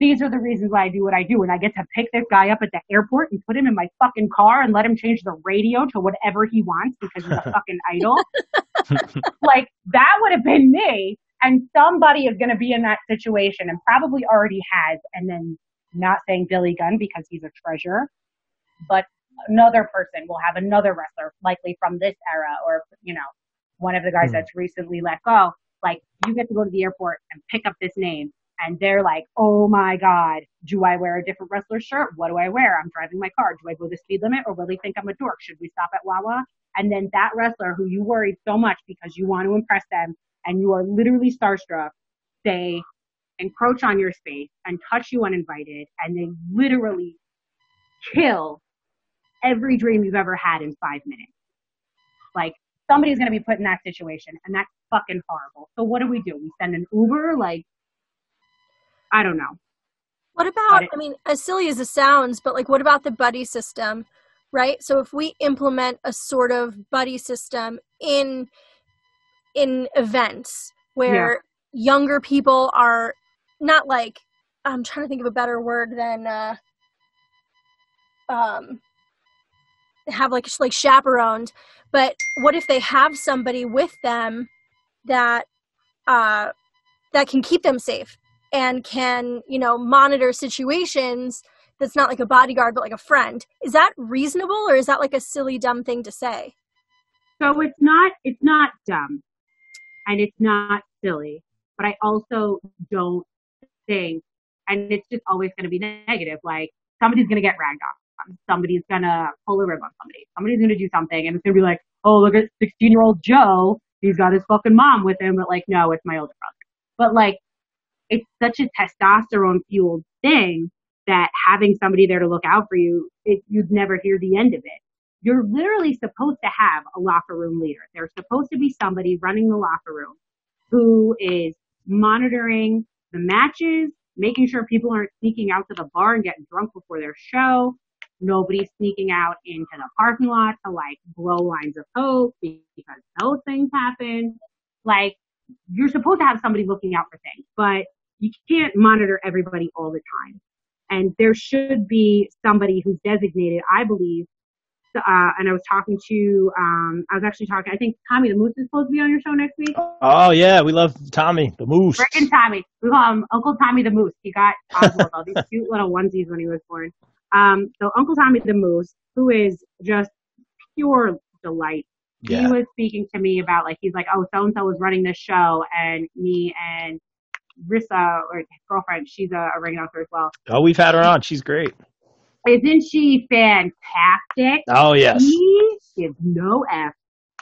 these are the reasons why I do what I do. And I get to pick this guy up at the airport and put him in my fucking car and let him change the radio to whatever he wants because he's a fucking idol. like that would have been me. And somebody is going to be in that situation and probably already has. And then not saying Billy Gunn because he's a treasure, but another person will have another wrestler likely from this era or, you know, one of the guys mm. that's recently let go. Like you get to go to the airport and pick up this name and they're like, oh my God, do I wear a different wrestler shirt? What do I wear? I'm driving my car. Do I go the speed limit or will they think I'm a dork? Should we stop at Wawa? And then that wrestler who you worried so much because you want to impress them and you are literally starstruck, they encroach on your space and touch you uninvited and they literally kill every dream you've ever had in five minutes. Like somebody's going to be put in that situation and that's fucking horrible. So what do we do? We send an Uber? Like, I don't know. What about, it, I mean, as silly as it sounds, but like, what about the buddy system, right? So if we implement a sort of buddy system in in events where yeah. younger people are not like I'm trying to think of a better word than uh, um, have like like chaperoned, but what if they have somebody with them that uh, that can keep them safe and can, you know, monitor situations that's not like a bodyguard but like a friend. Is that reasonable or is that like a silly dumb thing to say? So it's not it's not dumb and it's not silly, but I also don't think and it's just always going to be negative like somebody's going to get ragged off. Somebody's to pull a rib on somebody. Somebody's to do something and it's to be like, "Oh, look at 16-year-old Joe. He's got his fucking mom with him." But like, no, it's my older brother. But like it's such a testosterone fueled thing that having somebody there to look out for you, it, you'd never hear the end of it. You're literally supposed to have a locker room leader. There's supposed to be somebody running the locker room who is monitoring the matches, making sure people aren't sneaking out to the bar and getting drunk before their show. Nobody's sneaking out into the parking lot to like blow lines of coke because those things happen. Like, you're supposed to have somebody looking out for things, but you can't monitor everybody all the time. And there should be somebody who's designated, I believe. Uh, and I was talking to, um, I was actually talking, I think Tommy the Moose is supposed to be on your show next week. Oh, yeah. We love Tommy the Moose. Frickin' Tommy. We call him Uncle Tommy the Moose. He got Oswald all these cute little onesies when he was born. Um, so Uncle Tommy the Moose, who is just pure delight. Yeah. He was speaking to me about like, he's like, oh, so and so was running this show and me and Rissa or his girlfriend, she's a, a ring announcer as well. Oh, we've had her on. She's great. Isn't she fantastic? Oh yes. She gives no f.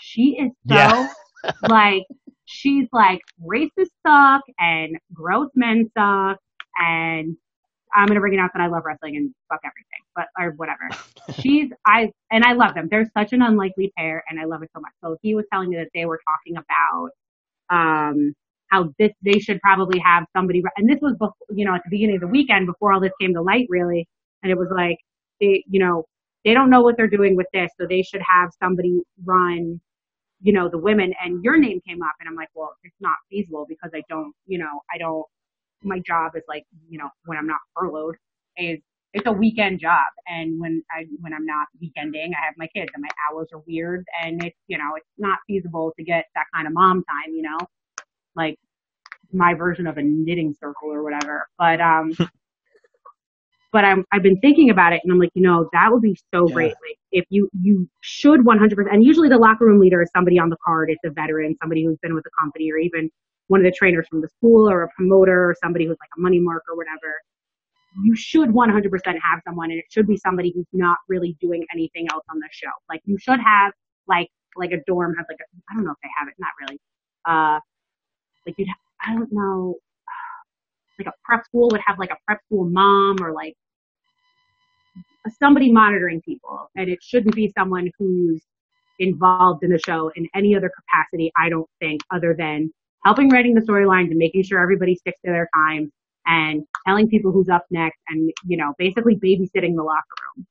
She is so yeah. like she's like racist suck and gross men suck and I'm gonna bring it out that I love wrestling and fuck everything, but or whatever. She's I and I love them. They're such an unlikely pair, and I love it so much. So he was telling me that they were talking about um how this they should probably have somebody and this was before, you know at the beginning of the weekend before all this came to light really and it was like they you know they don't know what they're doing with this so they should have somebody run you know the women and your name came up and i'm like well it's not feasible because i don't you know i don't my job is like you know when i'm not furloughed is it's a weekend job and when i when i'm not weekending i have my kids and my hours are weird and it's you know it's not feasible to get that kind of mom time you know like my version of a knitting circle or whatever. But um, but I'm I've been thinking about it, and I'm like, you know, that would be so yeah. great. Like if you you should 100. percent And usually the locker room leader is somebody on the card. It's a veteran, somebody who's been with the company, or even one of the trainers from the school, or a promoter, or somebody who's like a money mark or whatever. You should 100% have someone, and it should be somebody who's not really doing anything else on the show. Like you should have like like a dorm has like a, I don't know if they have it, not really. Uh, like you'd, I don't know. like a prep school would have like a prep school mom or like somebody monitoring people, and it shouldn't be someone who's involved in the show in any other capacity. I don't think, other than helping writing the storylines and making sure everybody sticks to their time and telling people who's up next, and you know, basically babysitting the locker room.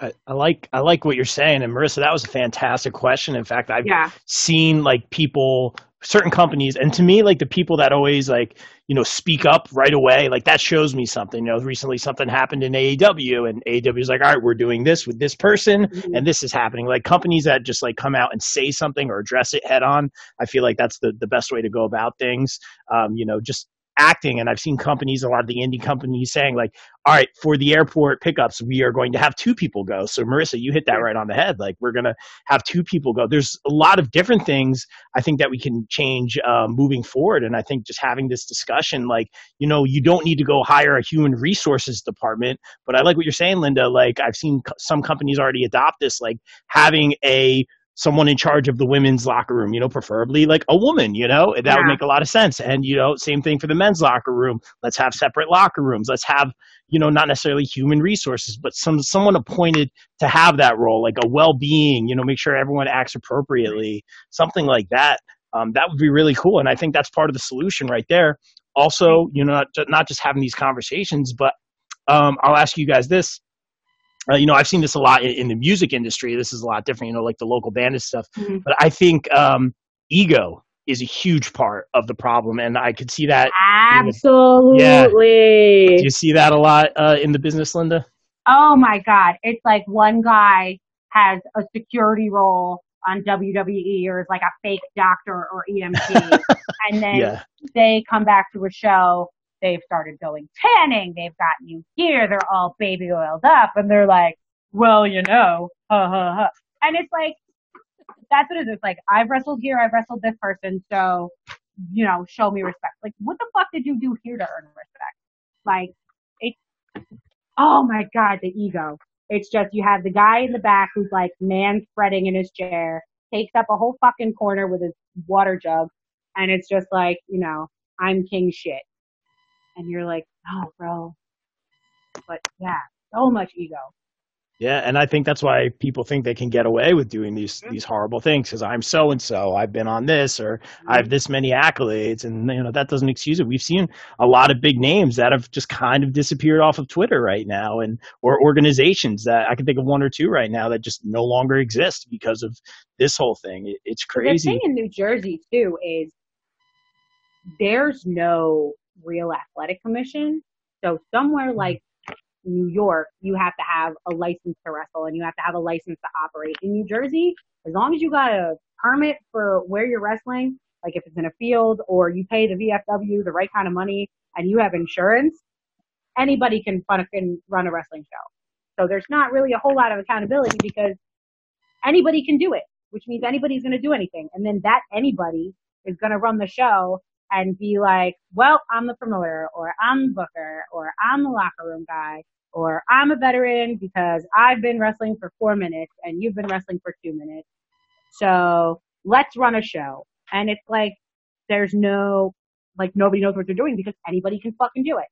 I, I, like I like what you're saying, and Marissa, that was a fantastic question. In fact, I've yeah. seen like people, certain companies, and to me, like the people that always like you know speak up right away, like that shows me something. You know, recently something happened in AEW, and AEW is like, all right, we're doing this with this person, mm-hmm. and this is happening. Like companies that just like come out and say something or address it head on, I feel like that's the the best way to go about things. Um, you know, just acting and i've seen companies a lot of the indie companies saying like all right for the airport pickups we are going to have two people go. So marissa you hit that right on the head. Like we're going to have two people go. There's a lot of different things i think that we can change uh, moving forward and i think just having this discussion like you know you don't need to go hire a human resources department but i like what you're saying linda. Like i've seen some companies already adopt this like having a someone in charge of the women's locker room, you know, preferably like a woman, you know, that yeah. would make a lot of sense. And, you know, same thing for the men's locker room. Let's have separate locker rooms. Let's have, you know, not necessarily human resources, but some, someone appointed to have that role, like a well-being, you know, make sure everyone acts appropriately, something like that. Um, that would be really cool. And I think that's part of the solution right there. Also, you know, not, not just having these conversations, but um, I'll ask you guys this uh, you know, I've seen this a lot in, in, the music industry. This is a lot different, you know, like the local band and stuff. Mm-hmm. But I think um, ego is a huge part of the problem, and I could see that. Absolutely. yeah. Do you see that a lot uh, in the business, Linda? Oh my God! It's like one guy has a security role on WWE or is like a fake doctor or EMT, and then yeah. they come back to a show they've started going tanning, they've got new gear, they're all baby oiled up, and they're like, well, you know, ha ha ha. And it's like, that's what it is. It's like, I've wrestled here, I've wrestled this person, so, you know, show me respect. Like, what the fuck did you do here to earn respect? Like, it's, oh my god, the ego. It's just, you have the guy in the back who's like man spreading in his chair, takes up a whole fucking corner with his water jug, and it's just like, you know, I'm king shit and you're like, oh, bro. But yeah, so much ego. Yeah, and I think that's why people think they can get away with doing these mm-hmm. these horrible things because I'm so and so, I've been on this, or mm-hmm. I have this many accolades, and you know that doesn't excuse it. We've seen a lot of big names that have just kind of disappeared off of Twitter right now, and or organizations that I can think of one or two right now that just no longer exist because of this whole thing. It, it's crazy. The thing in New Jersey too is there's no real athletic commission. So somewhere mm-hmm. like New York, you have to have a license to wrestle and you have to have a license to operate. In New Jersey, as long as you got a permit for where you're wrestling, like if it's in a field or you pay the VFW the right kind of money and you have insurance, anybody can fucking run a wrestling show. So there's not really a whole lot of accountability because anybody can do it, which means anybody's going to do anything. And then that anybody is going to run the show and be like, well, I'm the promoter or I'm the booker or I'm the locker room guy or I'm a veteran because I've been wrestling for four minutes and you've been wrestling for two minutes. So let's run a show. And it's like, there's no, like nobody knows what they're doing because anybody can fucking do it.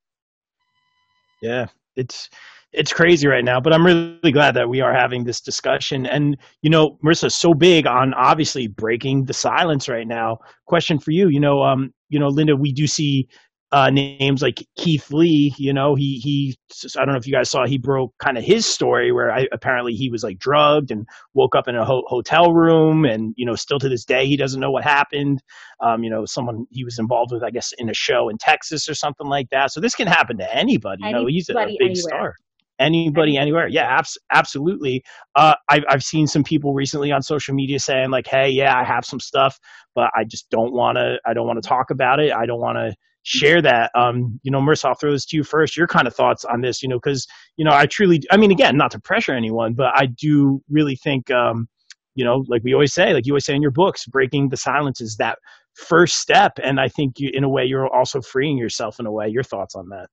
Yeah. It's, it's crazy right now, but I'm really glad that we are having this discussion. And, you know, Marissa, so big on obviously breaking the silence right now. Question for you, you know, um, you know, Linda, we do see uh, names like Keith Lee. You know, he he. I don't know if you guys saw. He broke kind of his story where I, apparently he was like drugged and woke up in a ho- hotel room, and you know, still to this day he doesn't know what happened. Um, you know, someone he was involved with, I guess, in a show in Texas or something like that. So this can happen to anybody. You know, he's a, a big anywhere. star anybody anywhere. Yeah abs- absolutely. Uh, I've, I've seen some people recently on social media saying like hey yeah i have some stuff but i just don't want to i don't want to talk about it. I don't want to share that. Um, you know marissa i'll throw this to you first your kind of thoughts on this you know because you know i truly i mean again not to pressure anyone but i do really think um, you know like we always say like you always say in your books breaking the silence is that first step and i think you, in a way you're also freeing yourself in a way. Your thoughts on that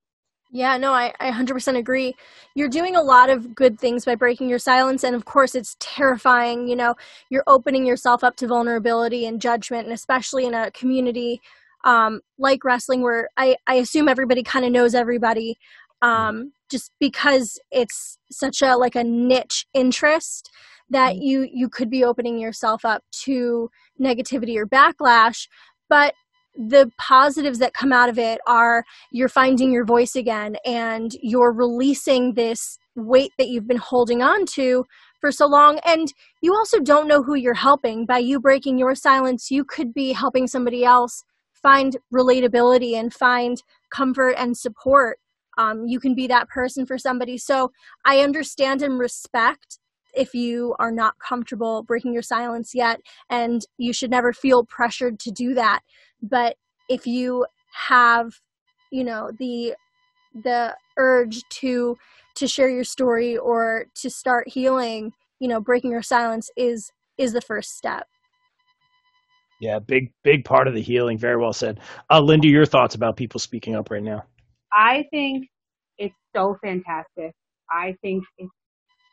yeah, no, I, I 100% agree. You're doing a lot of good things by breaking your silence. And of course, it's terrifying. You know, you're opening yourself up to vulnerability and judgment, and especially in a community um, like wrestling, where I, I assume everybody kind of knows everybody, um, just because it's such a like a niche interest that Mm-hmm. you you could be opening yourself up to negativity or backlash. But the positives that come out of it are you're finding your voice again and you're releasing this weight that you've been holding on to for so long. And you also don't know who you're helping. By you breaking your silence you could be helping somebody else find relatability and find comfort and support. Um, you can be that person for somebody. So i understand and respect if you are not comfortable breaking your silence yet and you should never feel pressured to do that but if you have you know the the urge to to share your story or to start healing you know breaking your silence is is the first step Yeah, big big part of the healing. Very well said. Uh, Linda, your thoughts about people speaking up right now? I think it's so fantastic. I think it's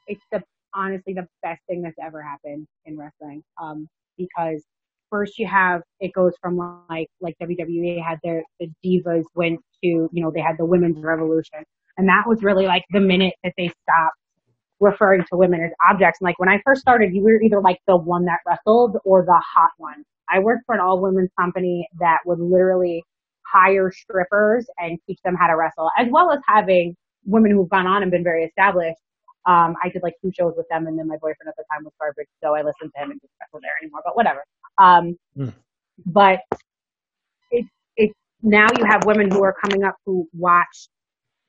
it's the honestly the best thing that's ever happened in wrestling. Um, because first you have it goes from like like WWE had their the divas went to you know they had the women's revolution, and that was really like the minute that they stopped referring to women as objects. And like when I first started, you were either like the one that wrestled or the hot one. I worked for an all women's company that would literally hire strippers and teach them how to wrestle, as well as having women who've gone on and been very established. Um, I did like two shows with them, and then my boyfriend at the time was garbage, so I listened to him and didn't wrestle there anymore. But whatever. Um, Mm. But it it now you have women who are coming up who watch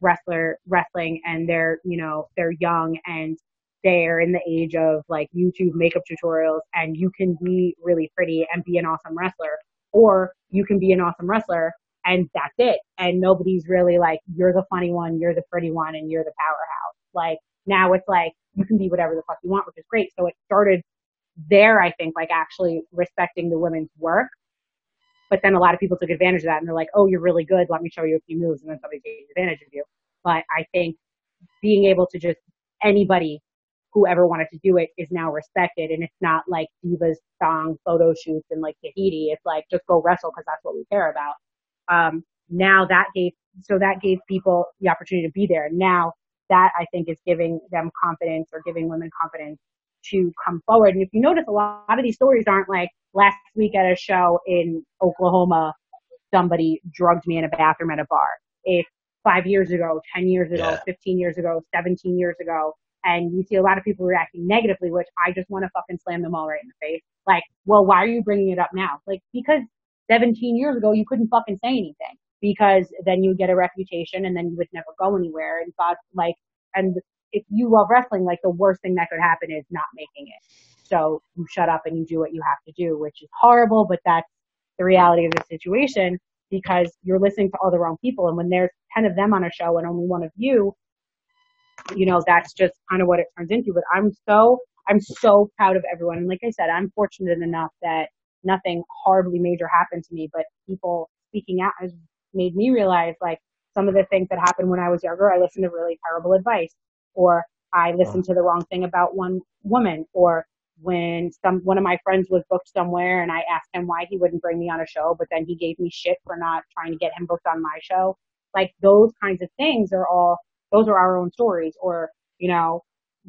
wrestler wrestling, and they're you know they're young and they're in the age of like YouTube makeup tutorials, and you can be really pretty and be an awesome wrestler, or you can be an awesome wrestler and that's it. And nobody's really like, you're the funny one, you're the pretty one, and you're the powerhouse. Like now it's like you can be whatever the fuck you want, which is great. So it started there, I think, like actually respecting the women's work. But then a lot of people took advantage of that and they're like, oh, you're really good. Let me show you a few moves. And then somebody takes advantage of you. But I think being able to just anybody whoever wanted to do it is now respected. And it's not like divas song photo shoots and like Tahiti. It's like just go wrestle because that's what we care about. Um, now that gave, so that gave people the opportunity to be there. Now that I think is giving them confidence or giving women confidence to come forward. And if you notice, a lot of these stories aren't like last week at a show in Oklahoma, somebody drugged me in a bathroom at a bar. It's five years ago, 10 years ago, Yeah. 15 years ago, 17 years ago. And you see a lot of people reacting negatively, which I just want to fucking slam them all right in the face. Like, well, why are you bringing it up now? Like, because 17 years ago, you couldn't fucking say anything because then you would get a reputation and then you would never go anywhere. And thought like, and if you love wrestling, like the worst thing that could happen is not making it. So you shut up and you do what you have to do, which is horrible, but that's the reality of the situation because you're listening to all the wrong people. And when there's 10 of them on a show and only one of you, you know, that's just kind of what it turns into. But I'm so, I'm so proud of everyone. And like I said, I'm fortunate enough that nothing horribly major happened to me, but people speaking out has made me realize like some of the things that happened when I was younger, I listened to really terrible advice or I listened to the wrong thing about one woman or when some one of my friends was booked somewhere and I asked him why he wouldn't bring me on a show, but then he gave me shit for not trying to get him booked on my show. Like those kinds of things are all those are our own stories. Or, you know,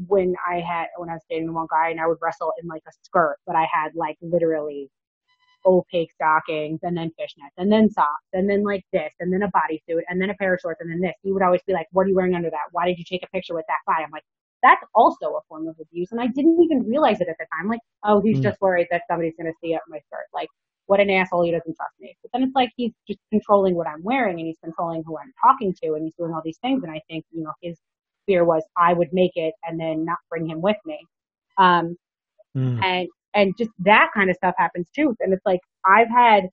when I had when I was dating one guy and I would wrestle in like a skirt, but I had like literally opaque stockings and then fishnets and then socks and then like this and then a bodysuit and then a pair of shorts and then this. He would always be like, What are you wearing under that? Why did you take a picture with that guy? I'm like, that's also a form of abuse. And I didn't even realize it at the time. Like, oh, he's Mm. just worried that somebody's going to see up my skirt. Like, what an asshole. He doesn't trust me. But then it's like he's just controlling what I'm wearing and he's controlling who I'm talking to and he's doing all these things. And I think, you know, his fear was I would make it and then not bring him with me. Um, Mm. and, and just that kind of stuff happens too. And it's like, I've had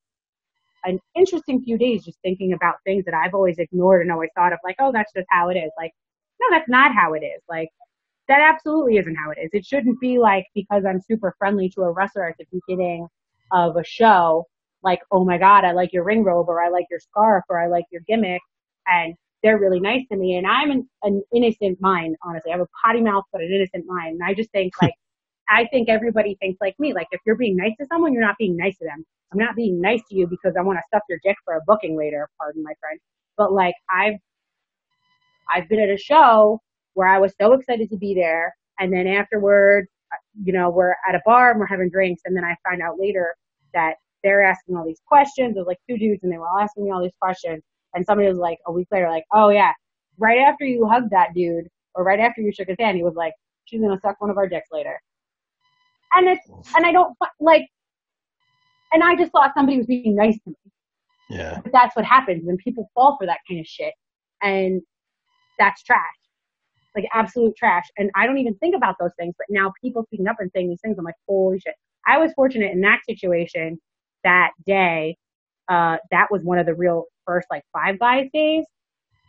an interesting few days just thinking about things that I've always ignored and always thought of like, oh, that's just how it is. Like, no, that's not how it is. Like, that absolutely isn't how it is. It shouldn't be like because I'm super friendly to a wrestler at the beginning of a show, like, oh my God, I like your ring robe or I like your scarf or I like your gimmick and they're really nice to me and I'm an, an innocent mind, honestly. I have a potty mouth but an innocent mind. And I just think like I think everybody thinks like me. Like if you're being nice to someone, you're not being nice to them. I'm not being nice to you because I want to stuff your dick for a booking later. Pardon my friend. But like I've I've been at a show where I was so excited to be there, and then afterwards, uh, you know, we're at a bar and we're having drinks, and then I find out later that they're asking all these questions. There's like two dudes, and they were asking me all these questions, and somebody was like a week later, like, oh yeah, right after you hugged that dude, or right after you shook his hand, he was like, she's gonna suck one of our dicks later. And it's and I don't like, and I just thought somebody was being nice to me. Yeah. But that's what happens when people fall for that kind of shit, and that's trash, like absolute trash. And I don't even think about those things, but now people speaking up and saying these things, I'm like, holy shit. I was fortunate in that situation that day. Uh, that was one of the real first like Five Guys days,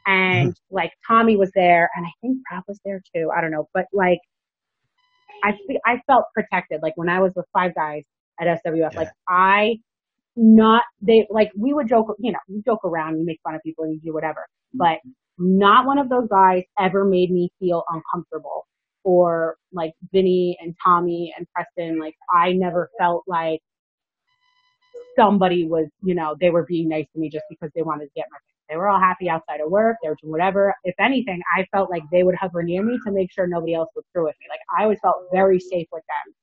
and mm-hmm. like Tommy was there, and I think Rob was there too. I don't know, but like I I felt protected. Like when I was with Five Guys at SWF, yeah. like I not they like we would joke, you know, we joke around, you make fun of people, and you do whatever, mm-hmm. but not one of those guys ever made me feel uncomfortable. Or like Vinny and Tommy and Preston, like I never felt like somebody was, you know, they were being nice to me just because they wanted to get my they were all happy outside of work. They were doing whatever. If anything, I felt like they would hover near me to make sure nobody else was through with me. Like I always felt very safe with them.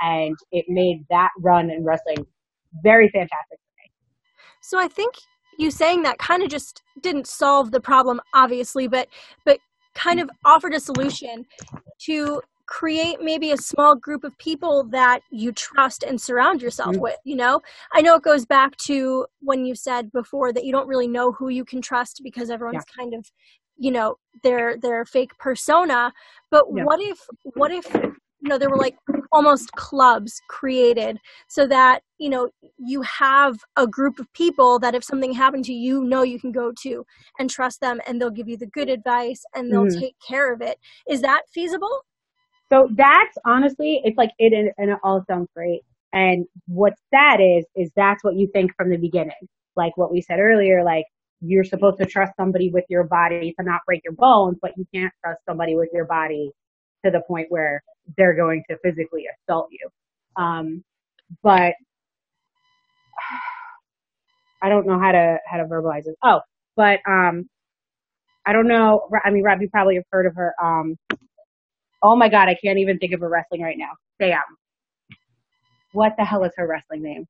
And it made that run in wrestling very fantastic for me. So I think you saying that kind of just didn't solve the problem obviously but but kind of offered a solution to create maybe a small group of people that you trust and surround yourself mm-hmm. with you know i know it goes back to when you said before that you don't really know who you can trust because everyone's yeah. kind of you know their their fake persona but yeah. what if what if you know there were like almost clubs created so that you know you have a group of people that if something happened to you, you know you can go to and trust them and they'll give you the good advice and they'll mm-hmm. take care of it is that feasible so that's honestly it's like it and it all sounds great and what's sad is is that's what you think from the beginning like what we said earlier like you're supposed to trust somebody with your body to not break your bones but you can't trust somebody with your body to the point where they're going to physically assault you. Um, but I don't know how to how to verbalize it. Oh, but um, I don't know. I mean, Rob, you probably have heard of her. Um, oh my God, I can't even think of her wrestling right now. Sam. What the hell is her wrestling name?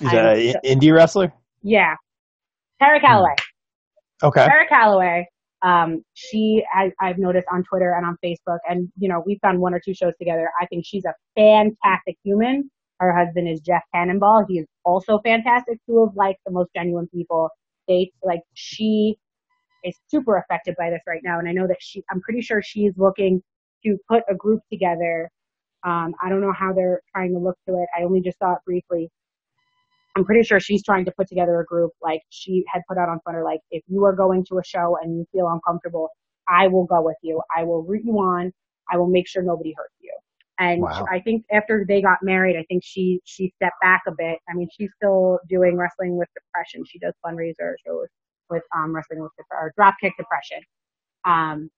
Is that an indie wrestler? Yeah, Tara Calloway. Okay. Tara Calloway um, she, I, I've noticed on Twitter and on Facebook, and you know, we've done one or two shows together. I think she's a fantastic human. Her husband is Jeff Cannonball. He is also fantastic. Two of like the most genuine people. They like she is super affected by this right now, and I know that she. I'm pretty sure she's looking to put a group together. Um, I don't know how they're trying to look to it. I only just saw it briefly, I'm pretty sure she's trying to put together a group like she had put out on Twitter, like if you are going to a show and you feel uncomfortable, I will go with you. I will root you on. I will make sure nobody hurts you. And wow. I think after they got married, I think she she stepped back a bit. I mean, she's still doing wrestling with depression. She does fundraiser shows with um, wrestling with or dropkick depression. Um,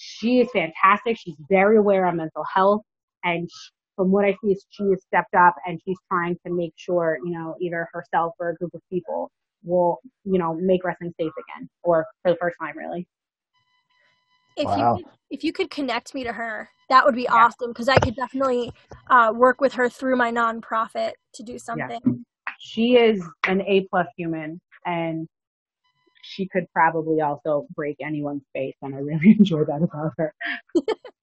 she is fantastic. She's very aware of mental health, and from what I see, she has stepped up and she's trying to make sure, you know, either herself or a group of people will, you know, make wrestling safe again, or for the first time, really. If wow. you could, if you could connect me to her, that would be yeah. awesome because I could definitely uh, work with her through my nonprofit to do something. Yeah. She is an A plus human, and she could probably also break anyone's face, and I really enjoy that about her.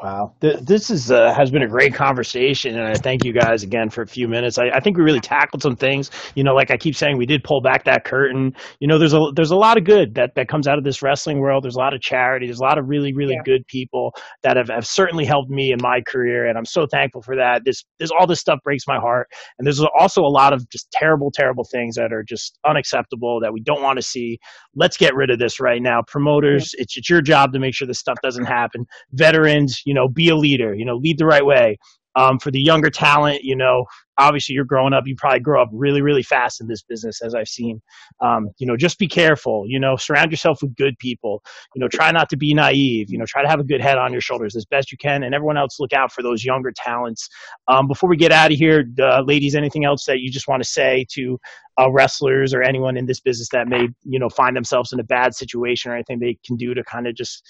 Wow, this is uh, has been a great conversation, and I thank you guys again for a few minutes. I, I, think we really tackled some things. You know, like I keep saying, we did pull back that curtain. You know, there's a there's a lot of good that that comes out of this wrestling world. There's a lot of charity. There's a lot of really really yeah. good people that have, have certainly helped me in my career, and I'm so thankful for that. This this all this stuff breaks my heart, and there's also a lot of just terrible terrible things that are just unacceptable that we don't want to see. Let's get rid of this right now. Promoters, yeah. it's it's your job to make sure this stuff doesn't happen. Veterans you know, be a leader, you know, lead the right way. um, for the younger talent, you know, obviously you're growing up, you probably grow up really, really fast in this business, as I've seen. Um, you know, just be careful. You know, surround yourself with good people. You know, try not to be naive. You know, try to have a good head on your shoulders as best you can, and everyone else look out for those younger talents. Um, before we get out of here, uh, ladies, anything else that you just want to say to uh, wrestlers or anyone in this business that may, you know, find themselves in a bad situation or anything they can do to kind of just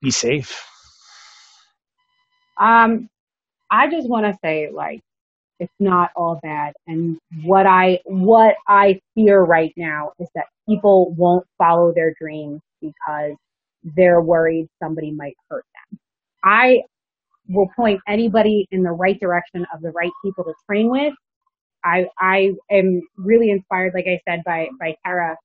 be safe? Um, I just want to say, like, it's not all bad. And what I what I fear right now is that people won't follow their dreams because they're worried somebody might hurt them. I will point anybody in the right direction of the right people to train with. I I am really inspired, like I said, by by Tara.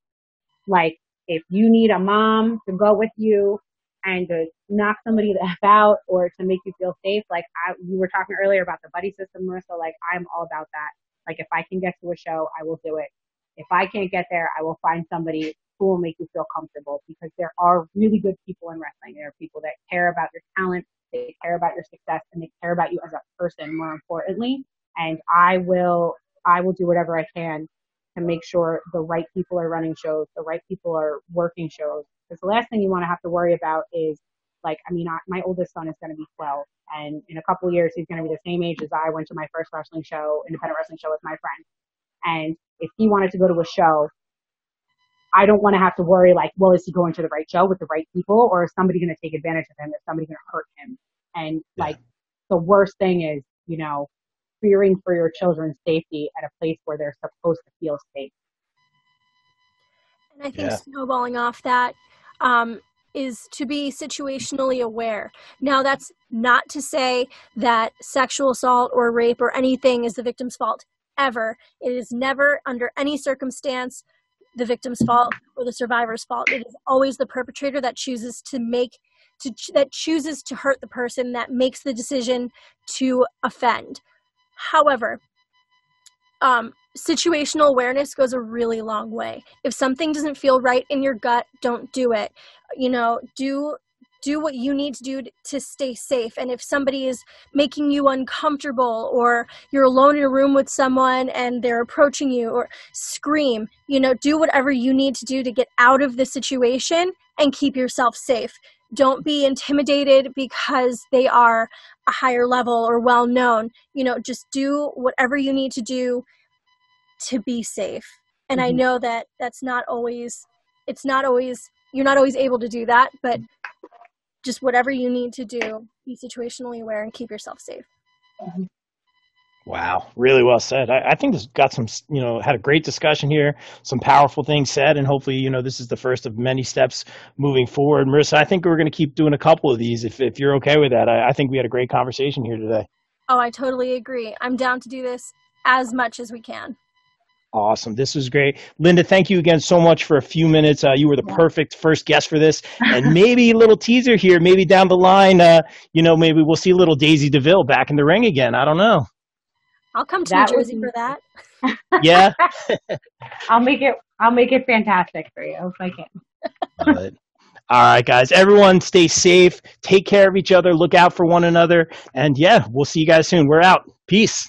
Like if you need a mom to go with you, and to knock somebody the F out or to make you feel safe. Like I, we were talking earlier about the buddy system, Marissa. Like I'm all about that. Like if I can get to a show, I will do it. If I can't get there, I will find somebody who will make you feel comfortable because there are really good people in wrestling. There are people that care about your talent, they care about your success, and they care about you as a person more importantly. And I will, I will do whatever I can to make sure the right people are running shows, the right people are working shows, because the last thing you want to have to worry about is like, I mean, I, my oldest son is going to be 12 and in a couple of years, he's going to be the same age as I went to my first wrestling show, independent wrestling show with my friend. And if he wanted to go to a show, I don't want to have to worry like, well, is he going to the right show with the right people or is somebody going to take advantage of him? Is somebody going to hurt him? And yeah. like the worst thing is, you know, fearing for your children's safety at a place where they're supposed to feel safe. And I think yeah. snowballing off that, um, is to be situationally aware. Now, that's not to say that sexual assault or rape or anything is the victim's fault, ever. It is never, under any circumstance, the victim's fault or the survivor's fault. It is always the perpetrator that chooses to make to that chooses to hurt the person that makes the decision to offend. However, um, situational awareness goes a really long way. If something doesn't feel right in your gut, don't do it. You know, do do what you need to do to stay safe. And if somebody is making you uncomfortable or you're alone in a room with someone and they're approaching you or scream, you know, do whatever you need to do to get out of the situation and keep yourself safe. Don't be intimidated because they are a higher level or well known. You know, just do whatever you need to do to be safe. And mm-hmm. I know that that's not always, it's not always, you're not always able to do that, but just whatever you need to do, be situationally aware and keep yourself safe. Mm-hmm. Wow, really well said. I, I, think this got some, you know, had a great discussion here, some powerful things said, and hopefully, you know, this is the first of many steps moving forward. Marissa, I think we're going to keep doing a couple of these if, if you're okay with that. I, I think we had a great conversation here today. Oh, I totally agree. I'm down to do this as much as we can. Awesome. This was great. Linda, thank you again so much for a few minutes. Uh, you were the yeah. perfect first guest for this. And maybe a little teaser here, maybe down the line, uh, you know, maybe we'll see little Daisy DeVille back in the ring again. I don't know. I'll come to that New Jersey for that. yeah. I'll make it I'll make it fantastic for you if I can. All right, guys. Everyone stay safe. Take care of each other. Look out for one another. And yeah, we'll see you guys soon. We're out. Peace.